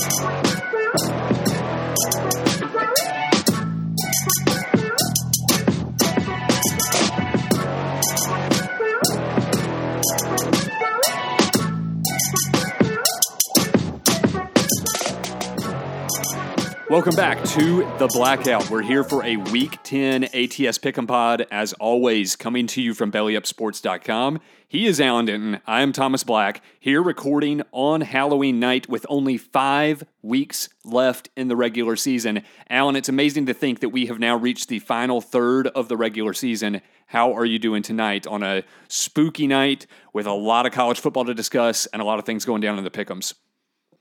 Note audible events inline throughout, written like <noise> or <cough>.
Thank you. Welcome back to The Blackout. We're here for a Week 10 ATS Pick'em Pod, as always, coming to you from BellyUpSports.com. He is Alan Denton. I am Thomas Black, here recording on Halloween night with only five weeks left in the regular season. Alan, it's amazing to think that we have now reached the final third of the regular season. How are you doing tonight on a spooky night with a lot of college football to discuss and a lot of things going down in the Pick'ems?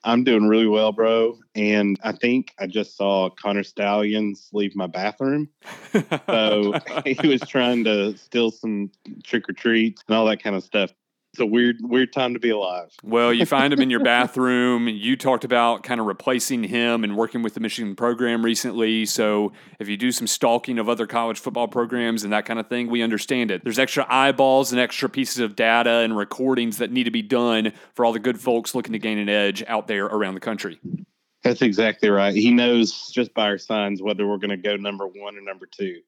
I'm doing really well, bro. And I think I just saw Connor Stalions leave my bathroom. so <laughs> <laughs> he was trying to steal some trick or treats and all that kind of stuff it's a weird weird time to be alive. Well, you find him in your <laughs> bathroom. You talked about kind of replacing him and working with the Michigan program recently. So if you do some stalking of other college football programs and that kind of thing, we understand it. There's extra eyeballs and extra pieces of data and recordings that need to be done for all the good folks looking to gain an edge out there around the country. That's exactly right. He knows just by our signs whether we're going to go number one or number two.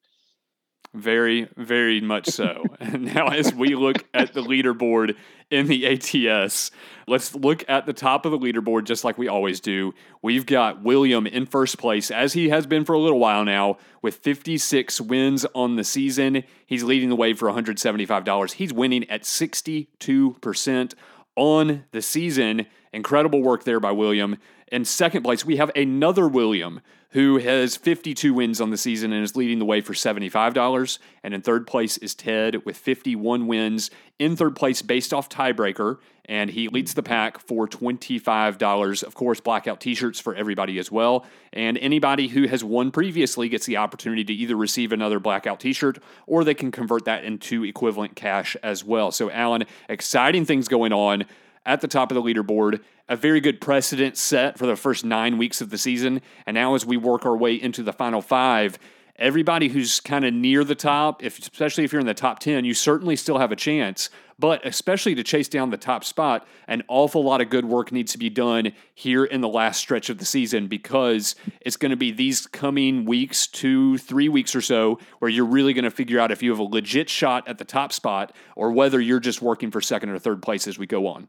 Very, very much so. <laughs> and now, as we look at the leaderboard in the ATS, let's look at the top of the leaderboard just like we always do. We've got William in first place, as he has been for a little while now, with 56 wins on the season. He's leading the way for $175. He's winning at 62% on the season. Incredible work there by William. In second place, we have another William who has 52 wins on the season and is leading the way for $75. And in third place is Ted with 51 wins. In third place, based off tiebreaker, and he leads the pack for $25. Of course, blackout t shirts for everybody as well. And anybody who has won previously gets the opportunity to either receive another blackout t shirt or they can convert that into equivalent cash as well. So, Alan, exciting things going on at the top of the leaderboard, a very good precedent set for the first nine weeks of the season. And now, as we work our way into the final five, everybody who's kind of near the top, if, especially if you're in the top 10, you certainly still have a chance. But especially to chase down the top spot, an awful lot of good work needs to be done here in the last stretch of the season because it's going to be these coming weeks, two, three weeks or so, where you're really going to figure out if you have a legit shot at the top spot or whether you're just working for second or third place as we go on.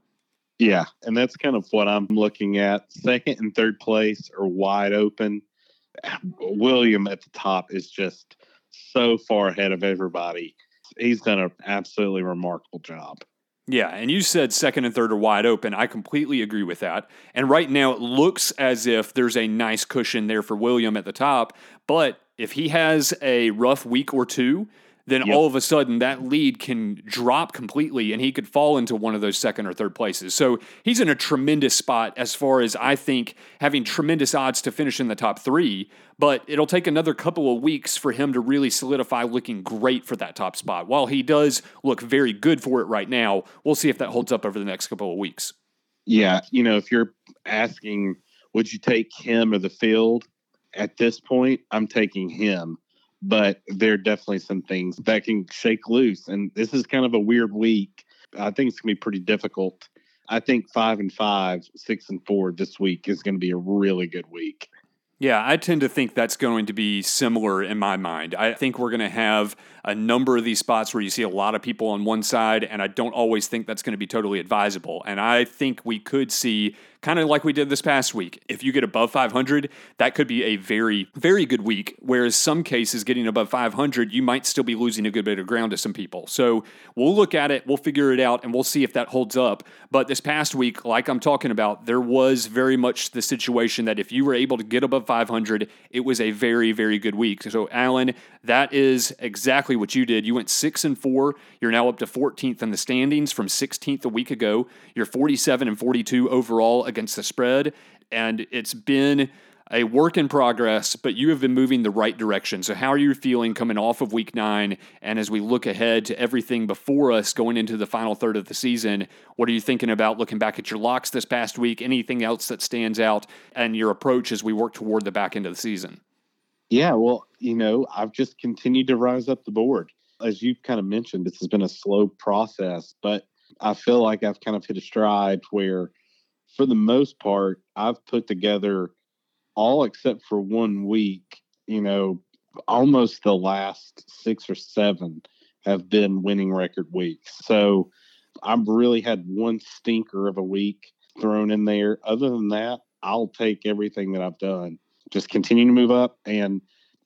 Yeah, and that's kind of what I'm looking at. Second and third place are wide open. William at the top is just so far ahead of everybody. He's done an absolutely remarkable job. Yeah, and you said second and third are wide open. I completely agree with that. And right now it looks as if there's a nice cushion there for William at the top, but if he has a rough week or two, then yep. all of a sudden that lead can drop completely and he could fall into one of those second or third places. So he's in a tremendous spot as far as I think having tremendous odds to finish in the top three, but it'll take another couple of weeks for him to really solidify looking great for that top spot. While he does look very good for it right now, we'll see if that holds up over the next couple of weeks. Yeah. You know, if you're asking, would you take him or the field? At this point, I'm taking him but there are definitely some things that can shake loose. And this is kind of a weird week. I think it's going to be pretty difficult. I think five and five, six and four this week is going to be a really good week. Yeah, I tend to think that's going to be similar in my mind. I think we're going to have a number of these spots where you see a lot of people on one side, and I don't always think that's going to be totally advisable. And I think we could see kind of like we did this past week. If you get above 500, that could be a very, very good week. Whereas some cases, getting above 500, you might still be losing a good bit of ground to some people. So we'll look at it, we'll figure it out, and we'll see if that holds up. But this past week, like I'm talking about, there was very much the situation that if you were able to get above 500. It was a very, very good week. So, Alan, that is exactly what you did. You went six and four. You're now up to 14th in the standings from 16th a week ago. You're 47 and 42 overall against the spread. And it's been a work in progress, but you have been moving the right direction. So, how are you feeling coming off of week nine? And as we look ahead to everything before us going into the final third of the season, what are you thinking about looking back at your locks this past week? Anything else that stands out and your approach as we work toward the back end of the season? Yeah, well, you know, I've just continued to rise up the board. As you've kind of mentioned, this has been a slow process, but I feel like I've kind of hit a stride where, for the most part, I've put together all except for one week, you know, almost the last six or seven have been winning record weeks. So I've really had one stinker of a week thrown in there. Other than that, I'll take everything that I've done. Just continue to move up. And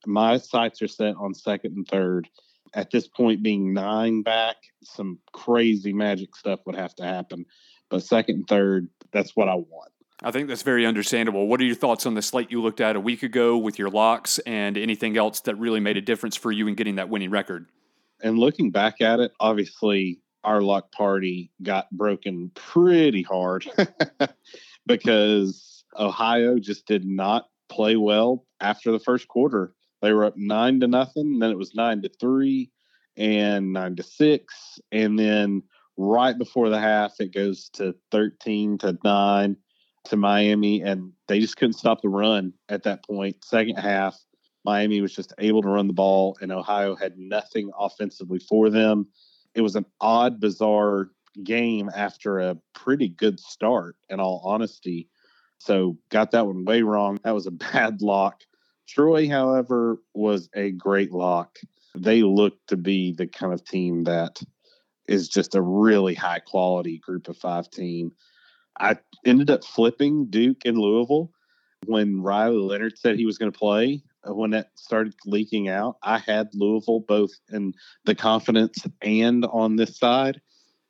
my sights are set on second and third. At this point, being nine back, some crazy magic stuff would have to happen. But second and third, that's what I want. I think that's very understandable. What are your thoughts on the slate you looked at a week ago with your locks and anything else that really made a difference for you in getting that winning record? And looking back at it, obviously our lock party got broken pretty hard <laughs> because Ohio just did not play well after the first quarter. They were up nine to nothing, then it was nine to three and nine to six. And then right before the half, it goes to 13 to nine to Miami, and they just couldn't stop the run at that point. Second half, Miami was just able to run the ball, and Ohio had nothing offensively for them. It was an odd, bizarre game after a pretty good start, in all honesty. So, got that one way wrong. That was a <laughs> bad lock. Troy, however, was a great lock. They look to be the kind of team that is just a really high quality group of five team. I ended up flipping Duke and Louisville when Riley Leonard said he was going to play. Uh, when that started leaking out, I had Louisville both in the confidence and on this side.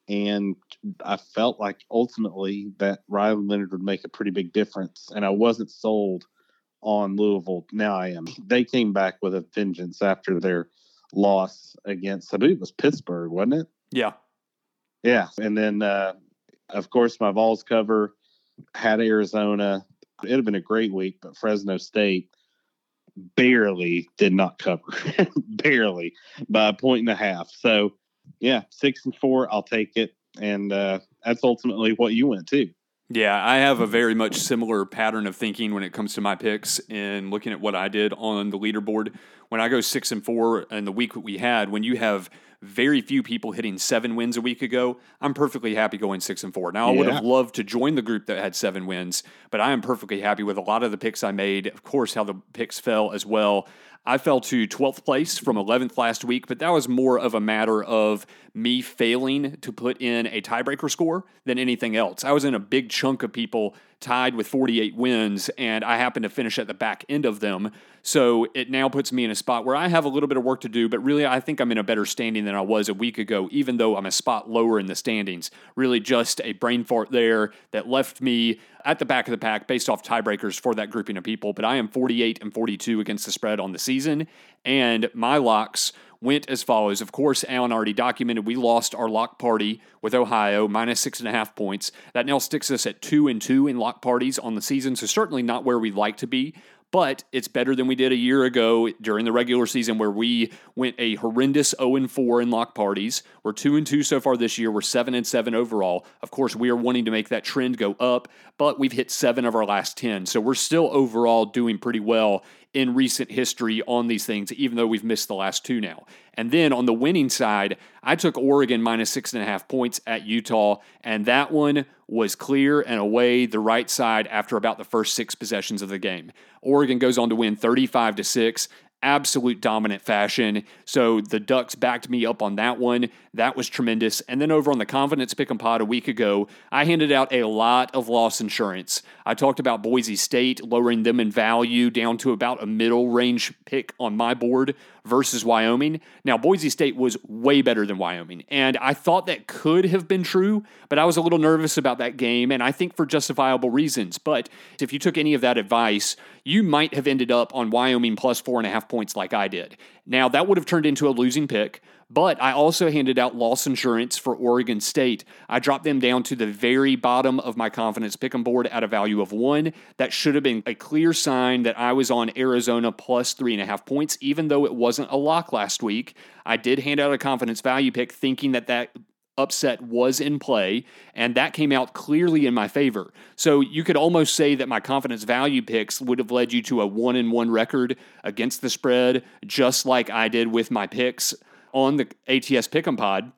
And I felt like ultimately that Riley Leonard would make a pretty big difference. And I wasn't sold on Louisville. Now I am. They came back with a vengeance after their loss against, I believe it was Pittsburgh, wasn't it? Yeah. Yeah. And then uh, of course, my Vols cover had Arizona. It'd have been a great week, but Fresno State barely did not cover, <laughs> barely by a point and a half. So, yeah, six and four, I'll take it, and uh, that's ultimately what you went to. Yeah, I have a very much similar pattern of thinking when it comes to my picks and looking at what I did on the leaderboard. When I go six and four in the week that we had, when you have very few people hitting seven wins a week ago. I'm perfectly happy going six and four. Now, I would have loved to join the group that had seven wins, but I am perfectly happy with a lot of the picks I made. Of course, how the picks fell as well. I fell to 12th place from 11th last week, but that was more of a matter of me failing to put in a tiebreaker score than anything else. I was in a big chunk of people tied with 48 wins, and I happen to finish at the back end of them. So it now puts me in a spot where I have a little bit of work to do, but really I think I'm in a better standing than I was a week ago, even though I'm a spot lower in the standings. Really just a brain fart there that left me at the back of the pack based off tiebreakers for that grouping of people. But I am 48 and 42 against the spread on the season, and my locks went as follows. Of course, Alan already documented we lost our lock party with Ohio, minus six and a half points. That now sticks us at two and two in lock parties on the season, so certainly not where we'd like to be but it's better than we did a year ago during the regular season where we went a horrendous 0 4 in lock parties. We're 2 and 2 so far this year. We're 7 and 7 overall. Of course, we are wanting to make that trend go up, but we've hit 7 of our last 10. So we're still overall doing pretty well in recent history on these things, even though we've missed the last two now. And then on the winning side, I took Oregon minus six and a half points at Utah, and that one was clear and away the right side after about the first six possessions of the game. Oregon goes on to win 35 to 6 absolute dominant fashion. So the Ducks backed me up on that one. That was tremendous. And then over on the Confidence Pick and Pod a week ago, I handed out a lot of loss insurance. I talked about Boise State lowering them in value down to about a middle range pick on my board versus Wyoming. Now, Boise State was way better than Wyoming, and I thought that could have been true, but I was a little nervous about that game, and I think for justifiable reasons. But if you took any of that advice, you might have ended up on Wyoming plus four and a half points like I did. Now, that would have turned into a losing pick. But I also handed out loss insurance for Oregon State. I dropped them down to the very bottom of my confidence pick 'em board at a value of one. That should have been a clear sign that I was on Arizona plus three and a half points, even though it wasn't a lock last week. I did hand out a confidence value pick thinking that that upset was in play, and that came out clearly in my favor. So you could almost say that my confidence value picks would have led you to a one in one record against the spread, just like I did with my picks on the ATS Pick'em Pod.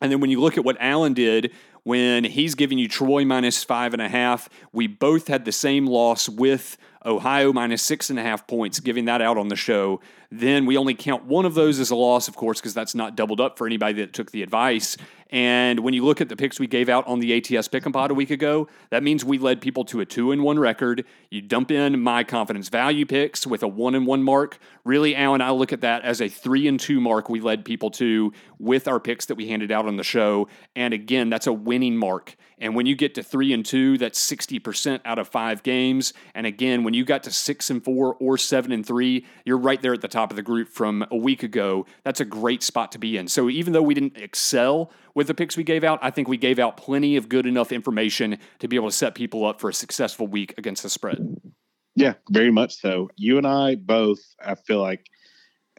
And then when you look at what Alan did when he's giving you Troy minus five and a half, we both had the same loss with Ohio minus six and a half points, giving that out on the show. Then we only count one of those as a loss, of course, because that's not doubled up for anybody that took the advice. And when you look at the picks we gave out on the ATS Pick 'em Pod a week ago, that means we led people to a two and one record. You dump in my confidence value picks with a one and one mark. Really, Alan, I look at that as a three and two mark we led people to with our picks that we handed out on the show. And again, that's a winning mark. And when you get to three and two, that's 60% out of five games. And again, when you got to six and four or seven and three, you're right there at the top of the group from a week ago. That's a great spot to be in. So even though we didn't excel with the picks we gave out, I think we gave out plenty of good enough information to be able to set people up for a successful week against the spread. Yeah, very much so. You and I both, I feel like,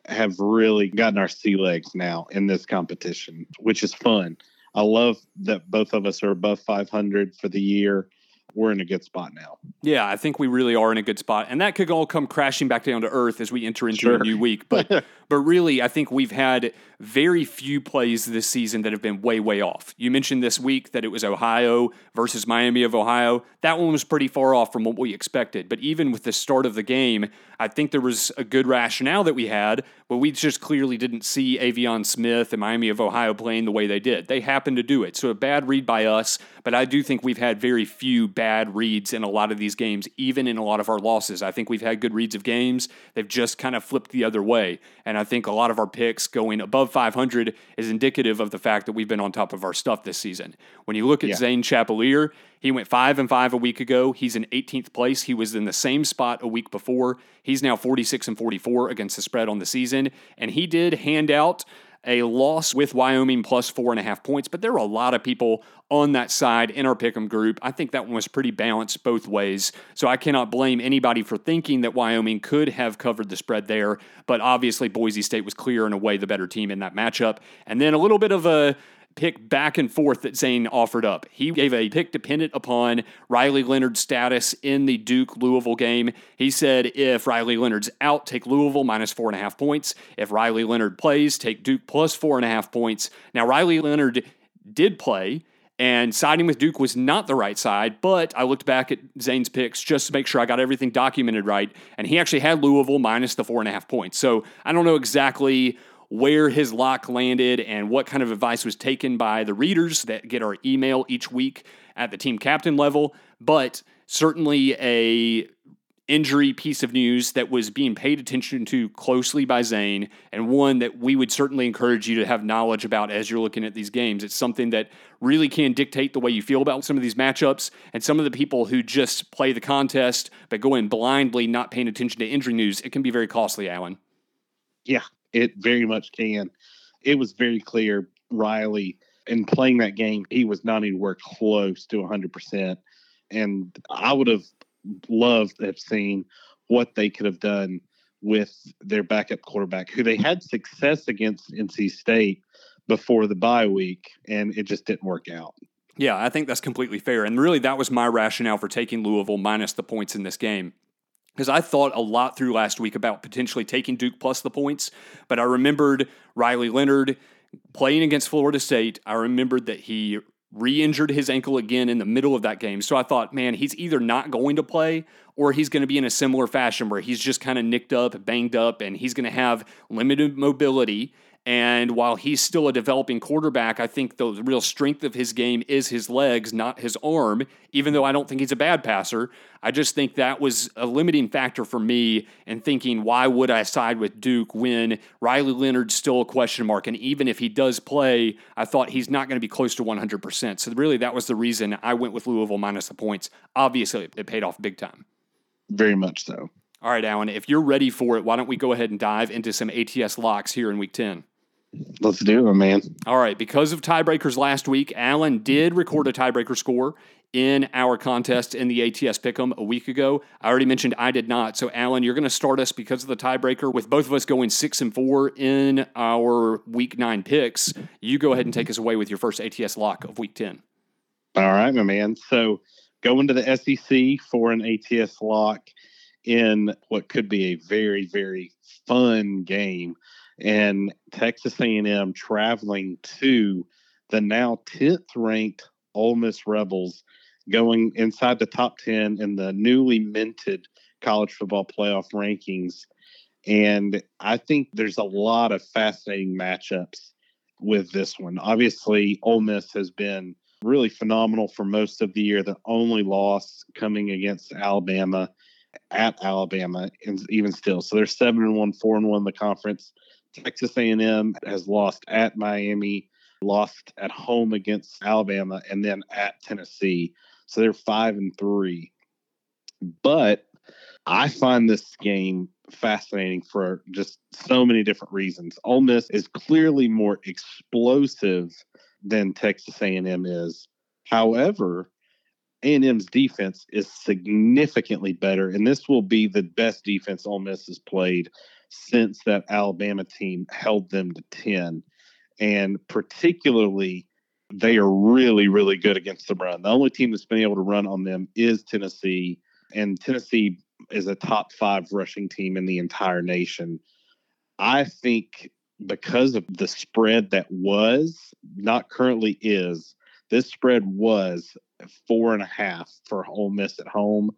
have really gotten our sea legs now in this competition, which is fun. I love that both of us are above 500 for the year we're in a good spot now. Yeah, I think we really are in a good spot, and that could all come crashing back down to earth as we enter into sure. a new week. But <laughs> but really, I think we've had very few plays this season that have been way way off. You mentioned this week that it was Ohio versus Miami of Ohio. That one was pretty far off from what we expected. But even with the start of the game, I think there was a good rationale that we had, but we just clearly didn't see Aveon Smith and Miami of Ohio playing the way they did. They happened to do it, so a bad read by us. But I do think we've had very few bad reads in a lot of these games, even in a lot of our losses. I think we've had good reads of games. They've just kind of flipped the other way. And I think a lot of our picks going above 500 is indicative of the fact that we've been on top of our stuff this season. When you look at yeah. Zane Chappalear, he went 5 and 5 a week ago. He's in 18th place. He was in the same spot a week before. He's now 46 and 44 against the spread on the season. And he did hand out a loss with Wyoming plus four and a half points, but there were a lot of people on that side in our pick'em group. I think that one was pretty balanced both ways. So I cannot blame anybody for thinking that Wyoming could have covered the spread there, but obviously Boise State was clear and away the better team in that matchup. And then a little bit of a pick back and forth that Zane offered up. He gave a pick dependent upon Riley Leonard's status in the Duke Louisville game. He said if Riley Leonard's out, take Louisville minus four and a half points. If Riley Leonard plays, take Duke plus four and a half points. Now, Riley Leonard did play. And siding with Duke was not the right side, but I looked back at Zane's picks just to make sure I got everything documented right. And he actually had Louisville minus the four and a half points. So I don't know exactly where his lock landed and what kind of advice was taken by the readers that get our email each week at the team captain level, but certainly a injury piece of news that was being paid attention to closely by Zane and one that we would certainly encourage you to have knowledge about as you're looking at these games. It's something that really can dictate the way you feel about some of these matchups and some of the people who just play the contest but go in blindly not paying attention to injury news, it can be very costly, Alan. Yeah, it very much can. It was very clear Riley in playing that game, he was not anywhere close to 100%. And I would have loved to have seen what they could have done with their backup quarterback, who they had success against NC State before the bye week, and it just didn't work out. Yeah, I think that's completely fair. And really, that was my rationale for taking Louisville minus the points in this game because I thought a lot through last week about potentially taking Duke plus the points, but I remembered Riley Leonard playing against Florida State. I remembered that he re injured his ankle again in the middle of that game. So I thought, man, he's either not going to play or he's going to be in a similar fashion where he's just kind of nicked up, banged up, and he's going to have limited mobility And while he's still a developing quarterback, I think the real strength of his game is his legs, not his arm, even though I don't think he's a bad passer. I just think that was a limiting factor for me in thinking, why would I side with Duke when Riley Leonard's still a question mark? And even if he does play, I thought he's not going to be close to 100%. So, really, that was the reason I went with Louisville minus the points. Obviously, it paid off big time. Very much so. All right, Alan, if you're ready for it, why don't we go ahead and dive into some ATS locks here in week 10? Let's do it, man. All right. Because of tiebreakers last week, Alan did record a tiebreaker score in our contest in the ATS Pick'em a week ago. I already mentioned I did not. So, Alan, you're going to start us because of the tiebreaker with both of us going six and four in our week nine picks. You go ahead and take us away with your first ATS lock of week 10. All right, my man. So, going to the SEC for an ATS lock in what could be a very, very fun game and Texas A&M traveling to the now 10th ranked Ole Miss Rebels going inside the top 10 in the newly minted college football playoff rankings. And I think there's a lot of fascinating matchups with this one. Obviously, Ole Miss has been really phenomenal for most of the year. The only loss coming against Alabama at Alabama, and even still, so they're seven and one, four and one in the conference. Texas A&M has lost at Miami, lost at home against Alabama, and then at Tennessee. So they're five and three. But I find this game fascinating for just so many different reasons. Ole Miss is clearly more explosive than Texas A&M is. However, A&M's defense is significantly better, and this will be the best defense Ole Miss has played since that Alabama team held them to 10. And particularly, they are really, really good against the run. The only team that's been able to run on them is Tennessee. And Tennessee is a top five rushing team in the entire nation. I think because of the spread that was, not currently is, this spread was four and a half for Ole Miss at home.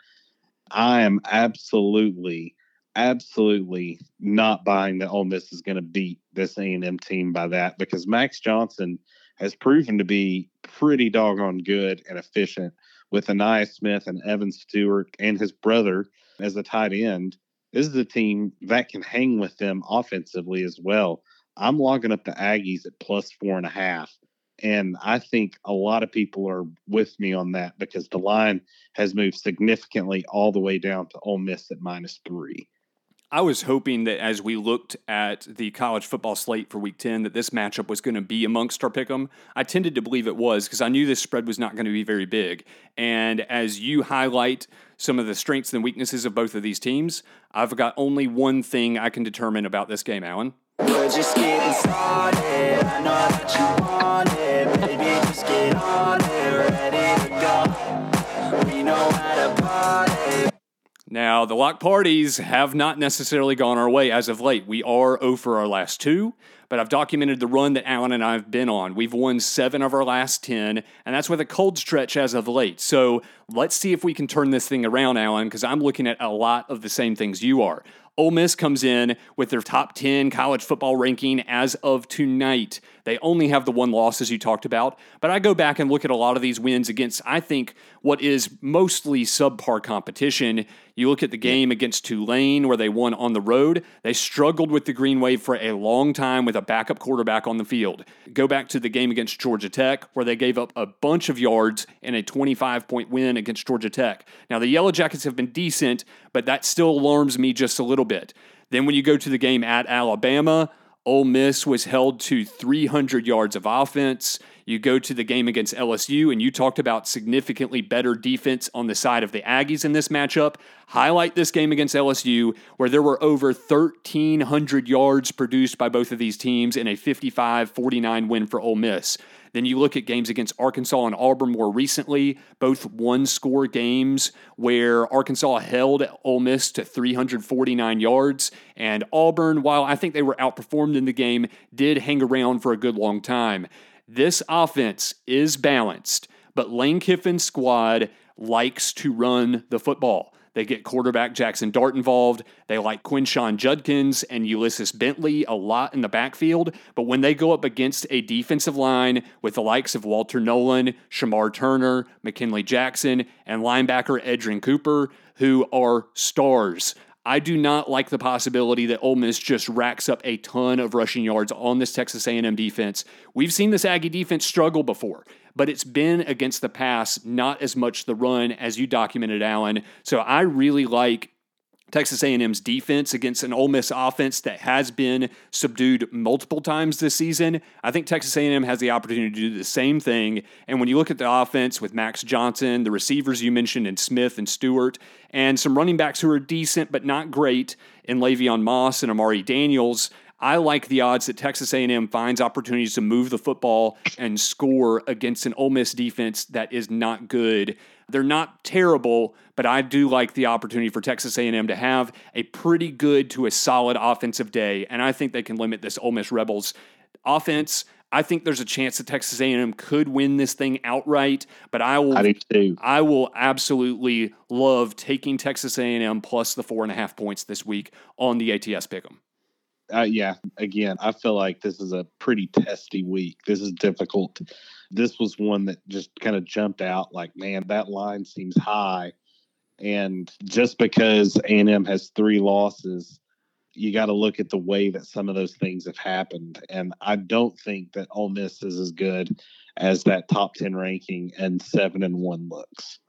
I am absolutely absolutely not buying that Ole Miss is going to beat this A&M team by that because Max Johnson has proven to be pretty doggone good and efficient with Ainias Smith and Evan Stewart and his brother as a tight end. This is a team that can hang with them offensively as well. I'm logging up the Aggies at plus four and a half. And I think a lot of people are with me on that because the line has moved significantly all the way down to Ole Miss at minus three. I was hoping that as we looked at the college football slate for week 10, that this matchup was going to be amongst our pick 'em. I tended to believe it was because I knew this spread was not going to be very big. And as you highlight some of the strengths and weaknesses of both of these teams, I've got only one thing I can determine about this game, Alan. Now, the lock parties have not necessarily gone our way as of late. We are 0 for our last two, but I've documented the run that Alan and I have been on. We've won seven of our last 10, and that's with a cold stretch as of late. So let's see if we can turn this thing around, Alan, because I'm looking at a lot of the same things you are. Ole Miss comes in with their top 10 college football ranking as of tonight. They only have the one loss, as you talked about. But I go back and look at a lot of these wins against, I think, what is mostly subpar competition. You look at the game against Tulane, where they won on the road. They struggled with the Green Wave for a long time with a backup quarterback on the field. Go back to the game against Georgia Tech, where they gave up a bunch of yards in a 25 point win against Georgia Tech. Now, the Yellow Jackets have been decent, but that still alarms me just a little bit. Then when you go to the game at Alabama, Ole Miss was held to 300 yards of offense. You go to the game against LSU, and you talked about significantly better defense on the side of the Aggies in this matchup. Highlight this game against LSU, where there were over 1,300 yards produced by both of these teams in a 55 49 win for Ole Miss. Then you look at games against Arkansas and Auburn more recently, both one score games where Arkansas held Ole Miss to 349 yards. And Auburn, while I think they were outperformed in the game, did hang around for a good long time. This offense is balanced, but Lane Kiffin's squad likes to run the football. They get quarterback Jackson Dart involved. They like Quinshon Judkins and Ulysses Bentley a lot in the backfield. But when they go up against a defensive line with the likes of Walter Nolen, Shemar Turner, McKinley Jackson, and linebacker Edgerrin Cooper, who are stars, I do not like the possibility that Ole Miss just racks up a ton of rushing yards on this Texas A&M defense. We've seen this Aggie defense struggle before, but it's been against the pass, not as much the run as you documented, Alan. So I really like Texas A&M's defense against an Ole Miss offense that has been subdued multiple times this season. I think Texas A&M has the opportunity to do the same thing. And when you look at the offense with Max Johnson, the receivers you mentioned in Smith and Stewart, and some running backs who are decent but not great in Le'Veon Moss and Amari Daniels, I like the odds that Texas A&M finds opportunities to move the football and score against an Ole Miss defense that is not good. They're not terrible, but I do like the opportunity for Texas A&M to have a pretty good to a solid offensive day, and I think they can limit this Ole Miss Rebels offense. I think there's a chance that Texas A&M could win this thing outright, but I will. I. I will absolutely love taking Texas A&M plus the four and a half points this week on the ATS pick'em. Uh, yeah, again, I feel like this is a pretty testy week. This is difficult. This was one that just kind of jumped out like, man, that line seems high. And just because A&M has three losses, you got to look at the way that some of those things have happened. And I don't think that Ole Miss is as good as that top 10 ranking and seven and one looks.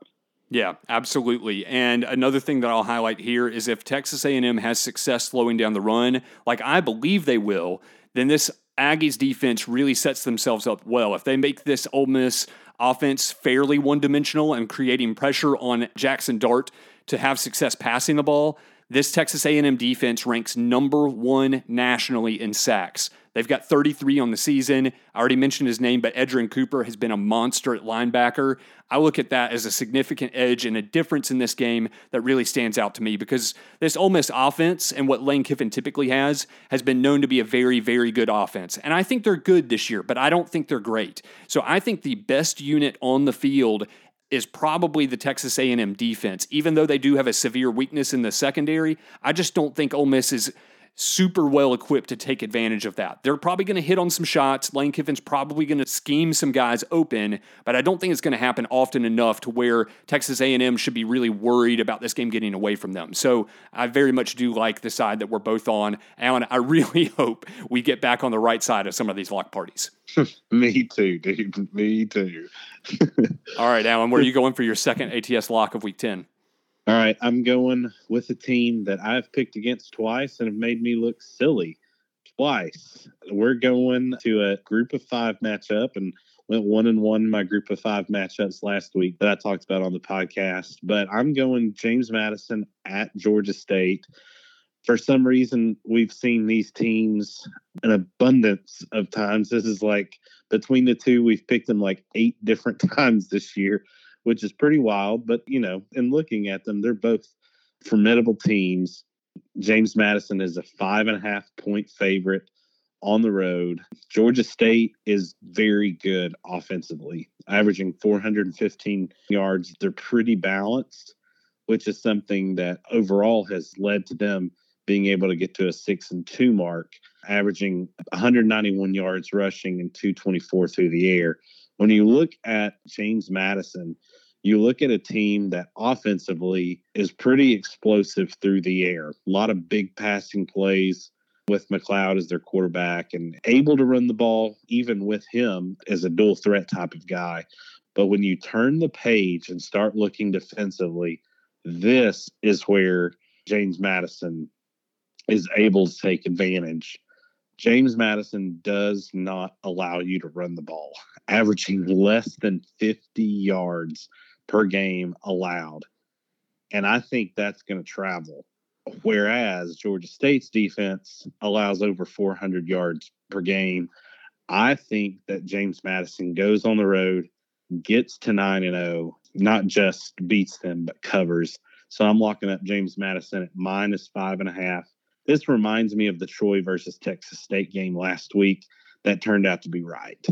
Yeah, absolutely. And another thing that I'll highlight here is if Texas A&M has success slowing down the run, like I believe they will, then this Aggies defense really sets themselves up well. If they make this Ole Miss offense fairly one-dimensional and creating pressure on Jackson Dart to have success passing the ball, this Texas A&M defense ranks number 1 nationally in sacks. They've got 33 on the season. I already mentioned his name, but Edgerrin Cooper has been a monster at linebacker. I look at that as a significant edge and a difference in this game that really stands out to me because this Ole Miss offense and what Lane Kiffin typically has has been known to be a very, very good offense. And I think they're good this year, but I don't think they're great. So I think the best unit on the field is probably the Texas A&M defense. Even though they do have a severe weakness in the secondary, I just don't think Ole Miss is super well equipped to take advantage of that. They're probably going to hit on some shots. Lane Kiffin's probably going to scheme some guys open, but I don't think it's going to happen often enough to where Texas A&M should be really worried about this game getting away from them. So I very much do like the side that we're both on. Alan, I <laughs> really hope we get back on the right side of some of these lock parties. <laughs> Me too, dude. Me too. <laughs> All right, Alan, where are you going for your second ATS lock of week 10? All right, I'm going with a team that I've picked against twice and have made me look silly twice. We're going to a group of five matchup and went one and one in my group of five matchups last week that I talked about on the podcast. But I'm going James Madison at Georgia State. For some reason, we've seen these teams an abundance of times. This is like between the two, we've picked them like eight different <laughs> times this year which is pretty wild. But, you know, in looking at them, they're both formidable teams. James Madison is a five and a half point favorite on the road. Georgia State is very good offensively, averaging 415 yards. They're pretty balanced, which is something that overall has led to them being able to get to a six and two mark, averaging 191 yards rushing and 224 through the air. When you look at James Madison, you look at a team that offensively is pretty explosive through the air. A lot of big passing plays with McCloud as their quarterback and able to run the ball, even with him as a dual threat type of guy. But when you turn the page and start looking defensively, this is where James Madison is able to take advantage James Madison does not allow you to run the ball, averaging less than 50 yards per game allowed. And I think that's going to travel. Whereas Georgia State's defense allows over 400 yards per game. I think that James Madison goes on the road, gets to 9 and 0, not just beats them, but covers. So I'm locking up James Madison at minus five and a half this reminds me of the Troy versus Texas State game last week that turned out to be right.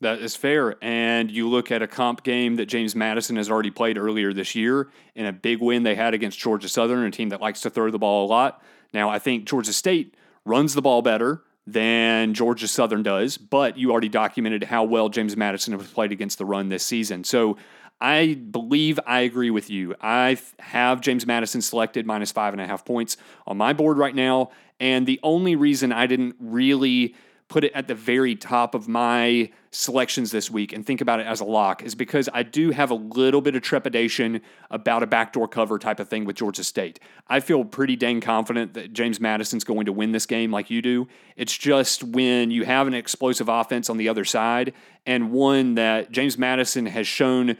That is fair. And you look at a comp game that James Madison has already played earlier this year in a big win they had against Georgia Southern, a team that likes to throw the ball a lot. Now, I think Georgia State runs the ball better than Georgia Southern does, but you already documented how well James Madison has played against the run this season. So I believe I agree with you. I have James Madison selected minus five and a half points on my board right now. And the only reason I didn't really put it at the very top of my selections this week and think about it as a lock is because I do have a little bit of trepidation about a backdoor cover type of thing with Georgia State. I feel pretty dang confident that James Madison's going to win this game like you do. It's just when you have an explosive offense on the other side and one that James Madison has shown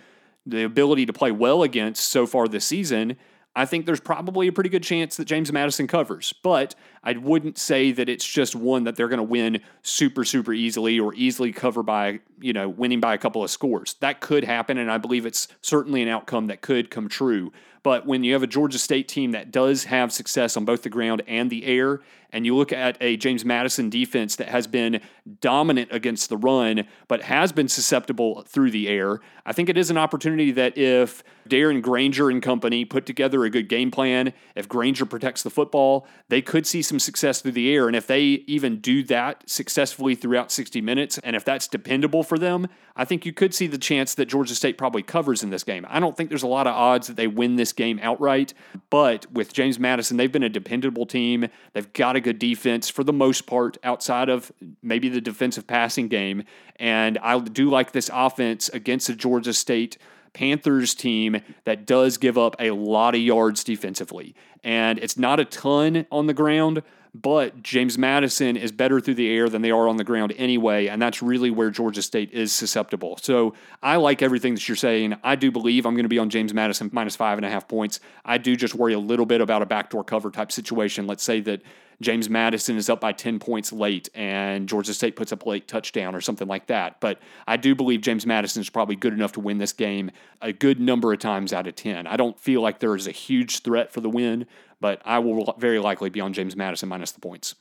the ability to play well against so far this season I think there's probably a pretty good chance that James Madison covers, but I wouldn't say that it's just one that they're going to win super, super easily or easily cover by, you know, winning by a couple of scores. That could happen, and I believe it's certainly an outcome that could come true. But when you have a Georgia State team that does have success on both the ground and the air, and you look at a James Madison defense that has been dominant against the run, but has been susceptible through the air, I think it is an opportunity that if Darren Grainger and company put together a good game plan, if Grainger protects the football, they could see some success through the air. And if they even do that successfully throughout 60 minutes, and if that's dependable for them, I think you could see the chance that Georgia State probably covers in this game. I don't think there's a lot of odds that they win this game outright, but with James Madison, they've been a dependable team. They've got a good defense for the most part, outside of maybe the defensive passing game. And I do like this offense against the Georgia State Panthers team that does give up a lot of yards defensively. And it's not a ton on the ground, but James Madison is better through the air than they are on the ground anyway, and that's really where Georgia State is susceptible. So I like everything that you're saying. I do believe I'm going to be on James Madison minus five and a half points. I do just worry a little bit about a backdoor cover type situation. Let's say that James Madison is up by 10 points late and Georgia State puts up a late touchdown or something like that. But I do believe James Madison is probably good enough to win this game a good number of times out of 10. I don't feel like there is a huge threat for the win, but I will very likely be on James Madison minus the points.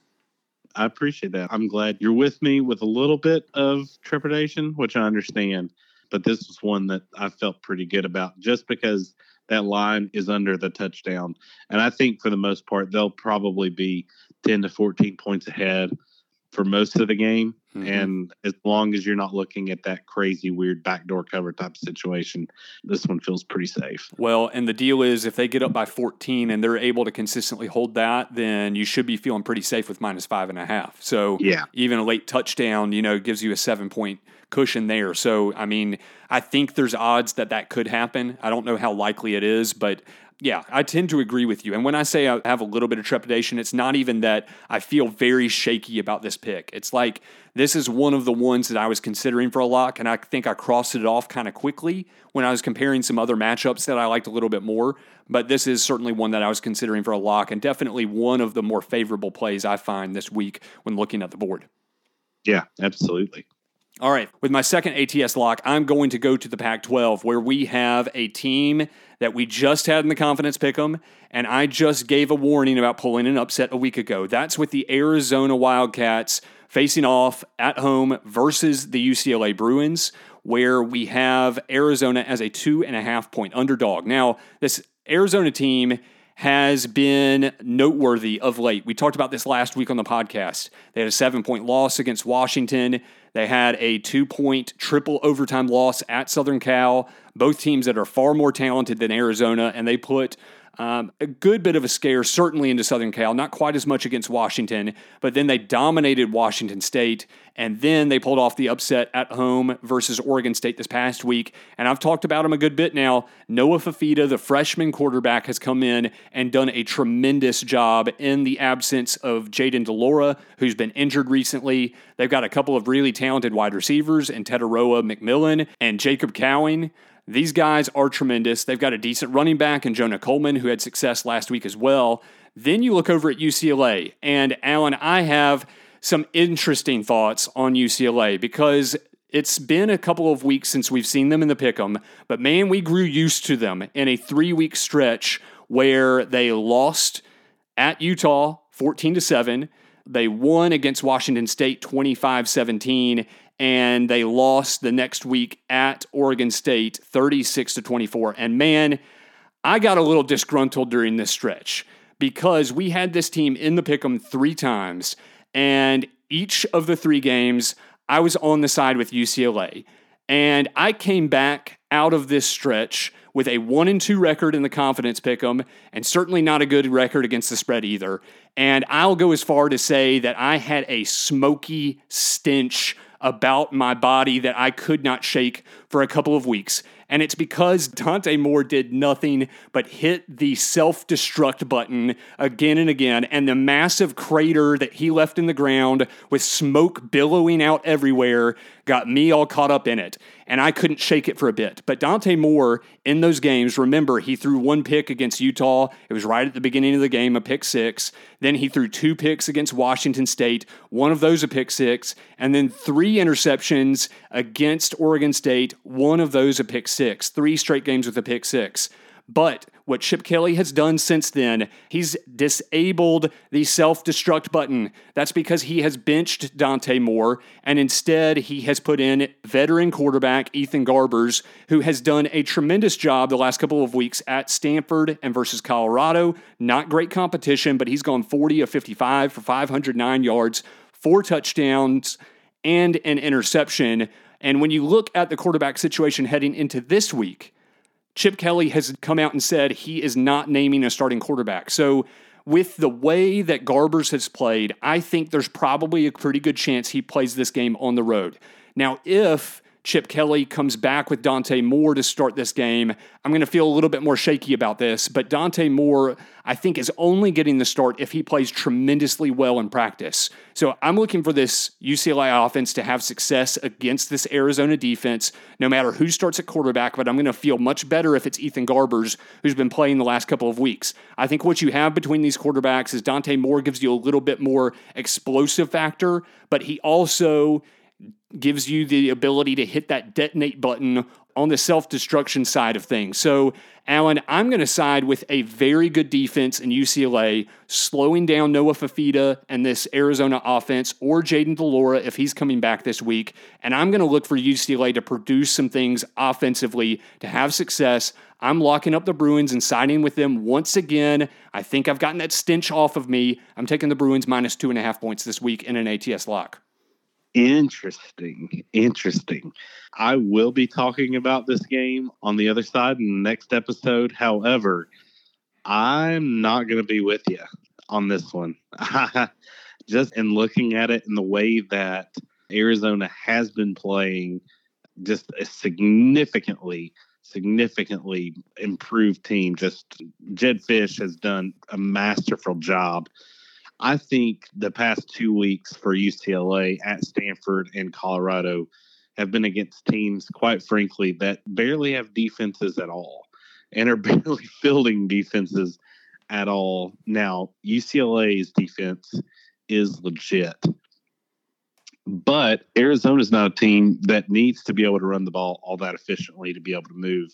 I appreciate that. I'm glad you're with me with a little bit of trepidation, which I understand. But this was one that I felt pretty good about just because that line is under the touchdown. And I think for the most part, they'll probably be 10 to 14 points ahead for most of the game. Mm-hmm. And as long as you're not looking at that crazy, weird backdoor cover type situation, this one feels pretty safe. Well, and the deal is if they get up by 14 and they're able to consistently hold that, then you should be feeling pretty safe with minus five and a half. So yeah. even a late touchdown, you know, gives you a seven point cushion there. So, I mean, I think there's odds that that could happen. I don't know how likely it is, but yeah, I tend to agree with you. And when I say I have a little bit of trepidation, it's not even that I feel very shaky about this pick. It's like this is one of the ones that I was considering for a lock, and I think I crossed it off kind of quickly when I was comparing some other matchups that I liked a little bit more. But this is certainly one that I was considering for a lock, and definitely one of the more favorable plays I find this week when looking at the board. Yeah, absolutely. All right, with my second ATS lock, I'm going to go to the Pac 12 where we have a team that we just had in the confidence pick 'em, and I just gave a warning about pulling an upset a week ago. That's with the Arizona Wildcats facing off at home versus the UCLA Bruins, where we have Arizona as a two and a half point underdog. Now, this Arizona team has been noteworthy of late. We talked about this last week on the podcast. They had a seven point loss against Washington. They had a two point triple overtime loss at Southern Cal, both teams that are far more talented than Arizona, and they put um, a good bit of a scare, certainly into Southern Cal, not quite as much against Washington, but then they dominated Washington State, and then they pulled off the upset at home versus Oregon State this past week. And I've talked about them a good bit now. Noah Fifita, the freshman quarterback, has come in and done a tremendous job in the absence of Jayden de Laura, who's been injured recently. They've got a couple of really talented wide receivers in Tetairoa McMillan and Jacob Cowing. These guys are tremendous. They've got a decent running back in Jonah Coleman, who had success last week as well. Then you look over at UCLA, and Alan, I have some interesting thoughts on UCLA because it's been a couple of weeks since we've seen them in the pick'em, but man, we grew used to them in a three-week stretch where they lost at Utah 14 to 7. They won against Washington State 25 17 and they lost the next week at Oregon State 36 to 24. And man, I got a little disgruntled during this stretch because we had this team in the pick'em three times, and each of the three games, I was on the side with UCLA. And I came back out of this stretch with a one and two record in the confidence pick'em, and certainly not a good record against the spread either. And I'll go as far to say that I had a smoky stench about my body that I could not shake for a couple of weeks. And it's because Dante Moore did nothing but hit the self destruct button again and again. And the massive crater that he left in the ground with smoke billowing out everywhere got me all caught up in it. And I couldn't shake it for a bit. But Dante Moore in those games, remember, he threw one pick against Utah. It was right at the beginning of the game, a pick six. Then he threw two picks against Washington State, one of those a pick six. And then three interceptions against Oregon State, one of those a pick six. Three straight games with a pick six. But what Chip Kelly has done since then, he's disabled the self destruct button. That's because he has benched Dante Moore, and instead he has put in veteran quarterback Ethan Garbers, who has done a tremendous job the last couple of weeks at Stanford and versus Colorado. Not great competition, but he's gone 40 of 55 for 509 yards, four touchdowns, and an interception. And when you look at the quarterback situation heading into this week, Chip Kelly has come out and said he is not naming a starting quarterback. So, with the way that Garbers has played, I think there's probably a pretty good chance he plays this game on the road. Now, if Chip Kelly comes back with Dante Moore to start this game. I'm going to feel a little bit more shaky about this, but Dante Moore, I think, is only getting the start if he plays tremendously well in practice. So I'm looking for this UCLA offense to have success against this Arizona defense, no matter who starts at quarterback, but I'm going to feel much better if it's Ethan Garbers, who's been playing the last couple of weeks. I think what you have between these quarterbacks is Dante Moore gives you a little bit more explosive factor, but he also gives you the ability to hit that detonate button on the self destruction side of things. So, Alan, I'm going to side with a very good defense in UCLA, slowing down Noah Fifita and this Arizona offense, or Jayden de Laura if he's coming back this week. And I'm going to look for UCLA to produce some things offensively to have success. I'm locking up the Bruins and siding with them once again. I think I've gotten that stench off of me. I'm taking the Bruins minus two and a half points this week in an ATS lock. Interesting. Interesting. I will be talking about this game on the other side in the next episode. However, I'm not going to be with you on this one. <laughs> just in looking at it in the way that Arizona has been playing, just a significantly, significantly improved team. Just Jedd Fisch has done a masterful job I think the past two weeks for UCLA at Stanford and Colorado have been against teams, quite frankly, that barely have defenses at all and are <laughs> barely fielding defenses at all. Now, UCLA's defense is legit. But Arizona is not a team that needs to be able to run the ball all that efficiently to be able to move.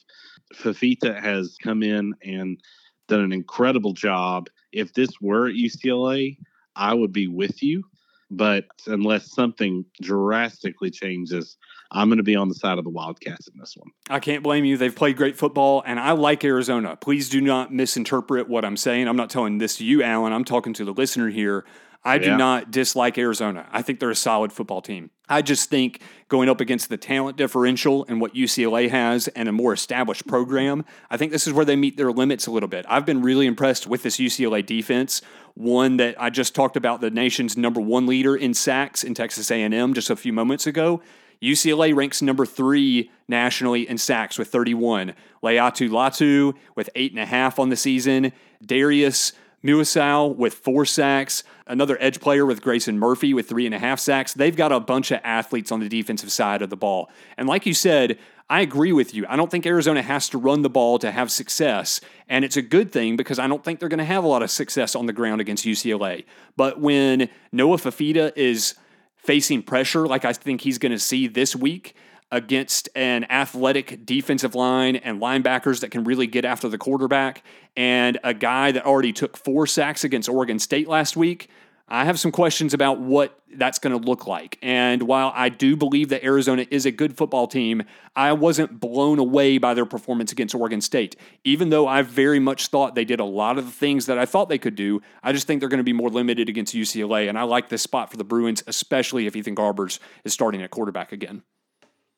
Fifita has come in and done an incredible job if this were UCLA, I would be with you. But unless something drastically changes, I'm going to be on the side of the Wildcats in this one. I can't blame you. They've played great football, and I like Arizona. Please do not misinterpret what I'm saying. I'm not telling this to you, Alan. I'm talking to the listener here. I do yeah. not dislike Arizona. I think they're a solid football team. I just think going up against the talent differential and what UCLA has and a more established program, I think this is where they meet their limits a little bit. I've been really impressed with this UCLA defense, one that I just talked about the nation's number 1 leader in sacks in Texas A&M just a few moments ago. UCLA ranks number three nationally in sacks with 31. Laiatu Latu with eight and a half on the season. Darius Muasau with four sacks, another edge player with Grayson Murphy with three and a half sacks. They've got a bunch of athletes on the defensive side of the ball. And like you said, I agree with you. I don't think Arizona has to run the ball to have success. And it's a good thing because I don't think they're going to have a lot of success on the ground against UCLA. But when Noah Fifita is facing pressure, like I think he's going to see this week, against an athletic defensive line and linebackers that can really get after the quarterback, and a guy that already took four sacks against Oregon State last week. I have some questions about what that's going to look like. And while I do believe that Arizona is a good football team, I wasn't blown away by their performance against Oregon State. Even though I very much thought they did a lot of the things that I thought they could do, I just think they're going to be more limited against UCLA. And I like this spot for the Bruins, especially if Ethan Garbers is starting at quarterback again.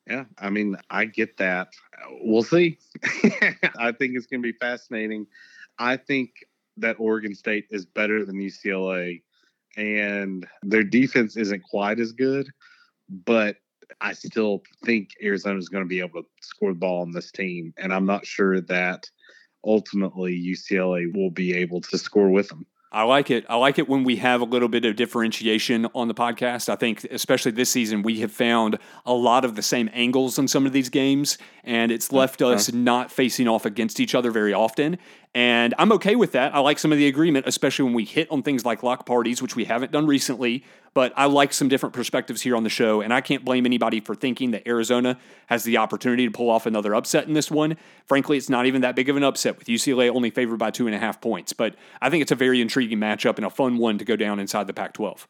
Yeah, I mean, I get that. We'll see. <laughs> I think it's going to be fascinating. I think that Oregon State is better than UCLA and their defense isn't quite as good, but I still think Arizona is going to be able to score the ball on this team. And I'm not sure that ultimately UCLA will be able to score with them. I like it. I like it when we have a little bit of differentiation on the podcast. I think, especially this season, we have found a lot of the same angles in some of these games, and it's left us not facing off against each other very often. And I'm okay with that. I like some of the agreement, especially when we hit on things like lock parties, which we haven't done recently. But I like some different perspectives here on the show. And I can't blame anybody for thinking that Arizona has the opportunity to pull off another upset in this one. Frankly, it's not even that big of an upset with UCLA only favored by two and a half points. But I think it's a very intriguing matchup and a fun one to go down inside the Pac 12.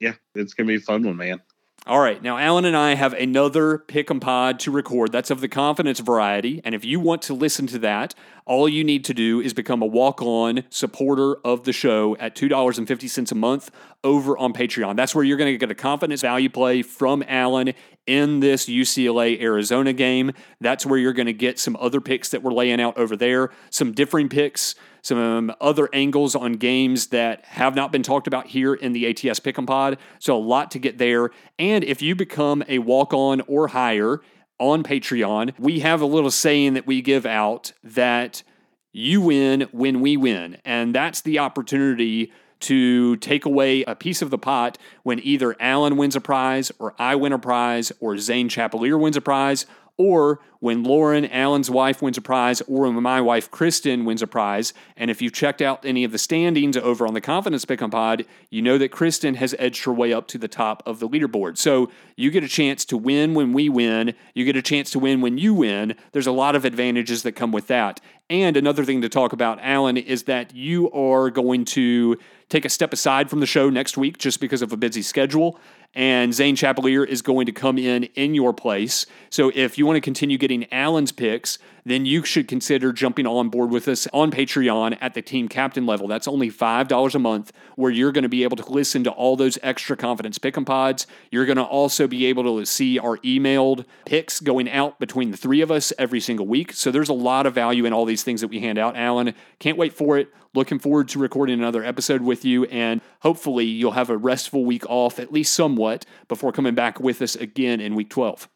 Yeah, it's going to be a fun one, man. All right, now Alan and I have another pick and pod to record. That's of the confidence variety. And if you want to listen to that, all you need to do is become a walk on supporter of the show at $2.50 a month over on Patreon. That's where you're going to get a confidence value play from Alan in this UCLA Arizona game. That's where you're going to get some other picks that we're laying out over there, some differing picks some um, other angles on games that have not been talked about here in the ATS Pick'em Pod. So a lot to get there. And if you become a walk on or higher on Patreon, we have a little saying that we give out that you win when we win. And that's the opportunity to take away a piece of the pot when either Alan wins a prize or I win a prize or Zane Chappalear wins a prize or when Lauren, Alan's wife, wins a prize, or when my wife, Kristen, wins a prize. And if you've checked out any of the standings over on the Confidence Pick Pod, you know that Kristen has edged her way up to the top of the leaderboard. So you get a chance to win when we win. You get a chance to win when you win. There's a lot of advantages that come with that. And another thing to talk about, Alan, is that you are going to take a step aside from the show next week just because of a busy schedule and Zane Chappalear is going to come in in your place. So if you want to continue getting Alan's picks, then you should consider jumping on board with us on Patreon at the team captain level. That's only $5 a month, where you're going to be able to listen to all those extra confidence pick and pods. You're going to also be able to see our emailed picks going out between the three of us every single week. So there's a lot of value in all these things that we hand out, Alan. Can't wait for it. Looking forward to recording another episode with you, and hopefully you'll have a restful week off, at least somewhat, before coming back with us again in week 12.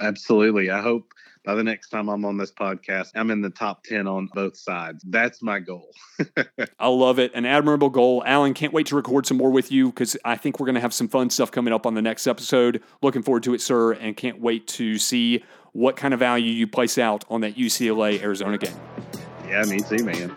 Absolutely. I hope by the next time I'm on this podcast, I'm in the top 10 on both sides. That's my goal. <laughs> I love it. An admirable goal. Alan, can't wait to record some more with you because I think we're going to have some fun stuff coming up on the next episode. Looking forward to it, sir, and can't wait to see what kind of value you place out on that UCLA Arizona game. Yeah, me too, man.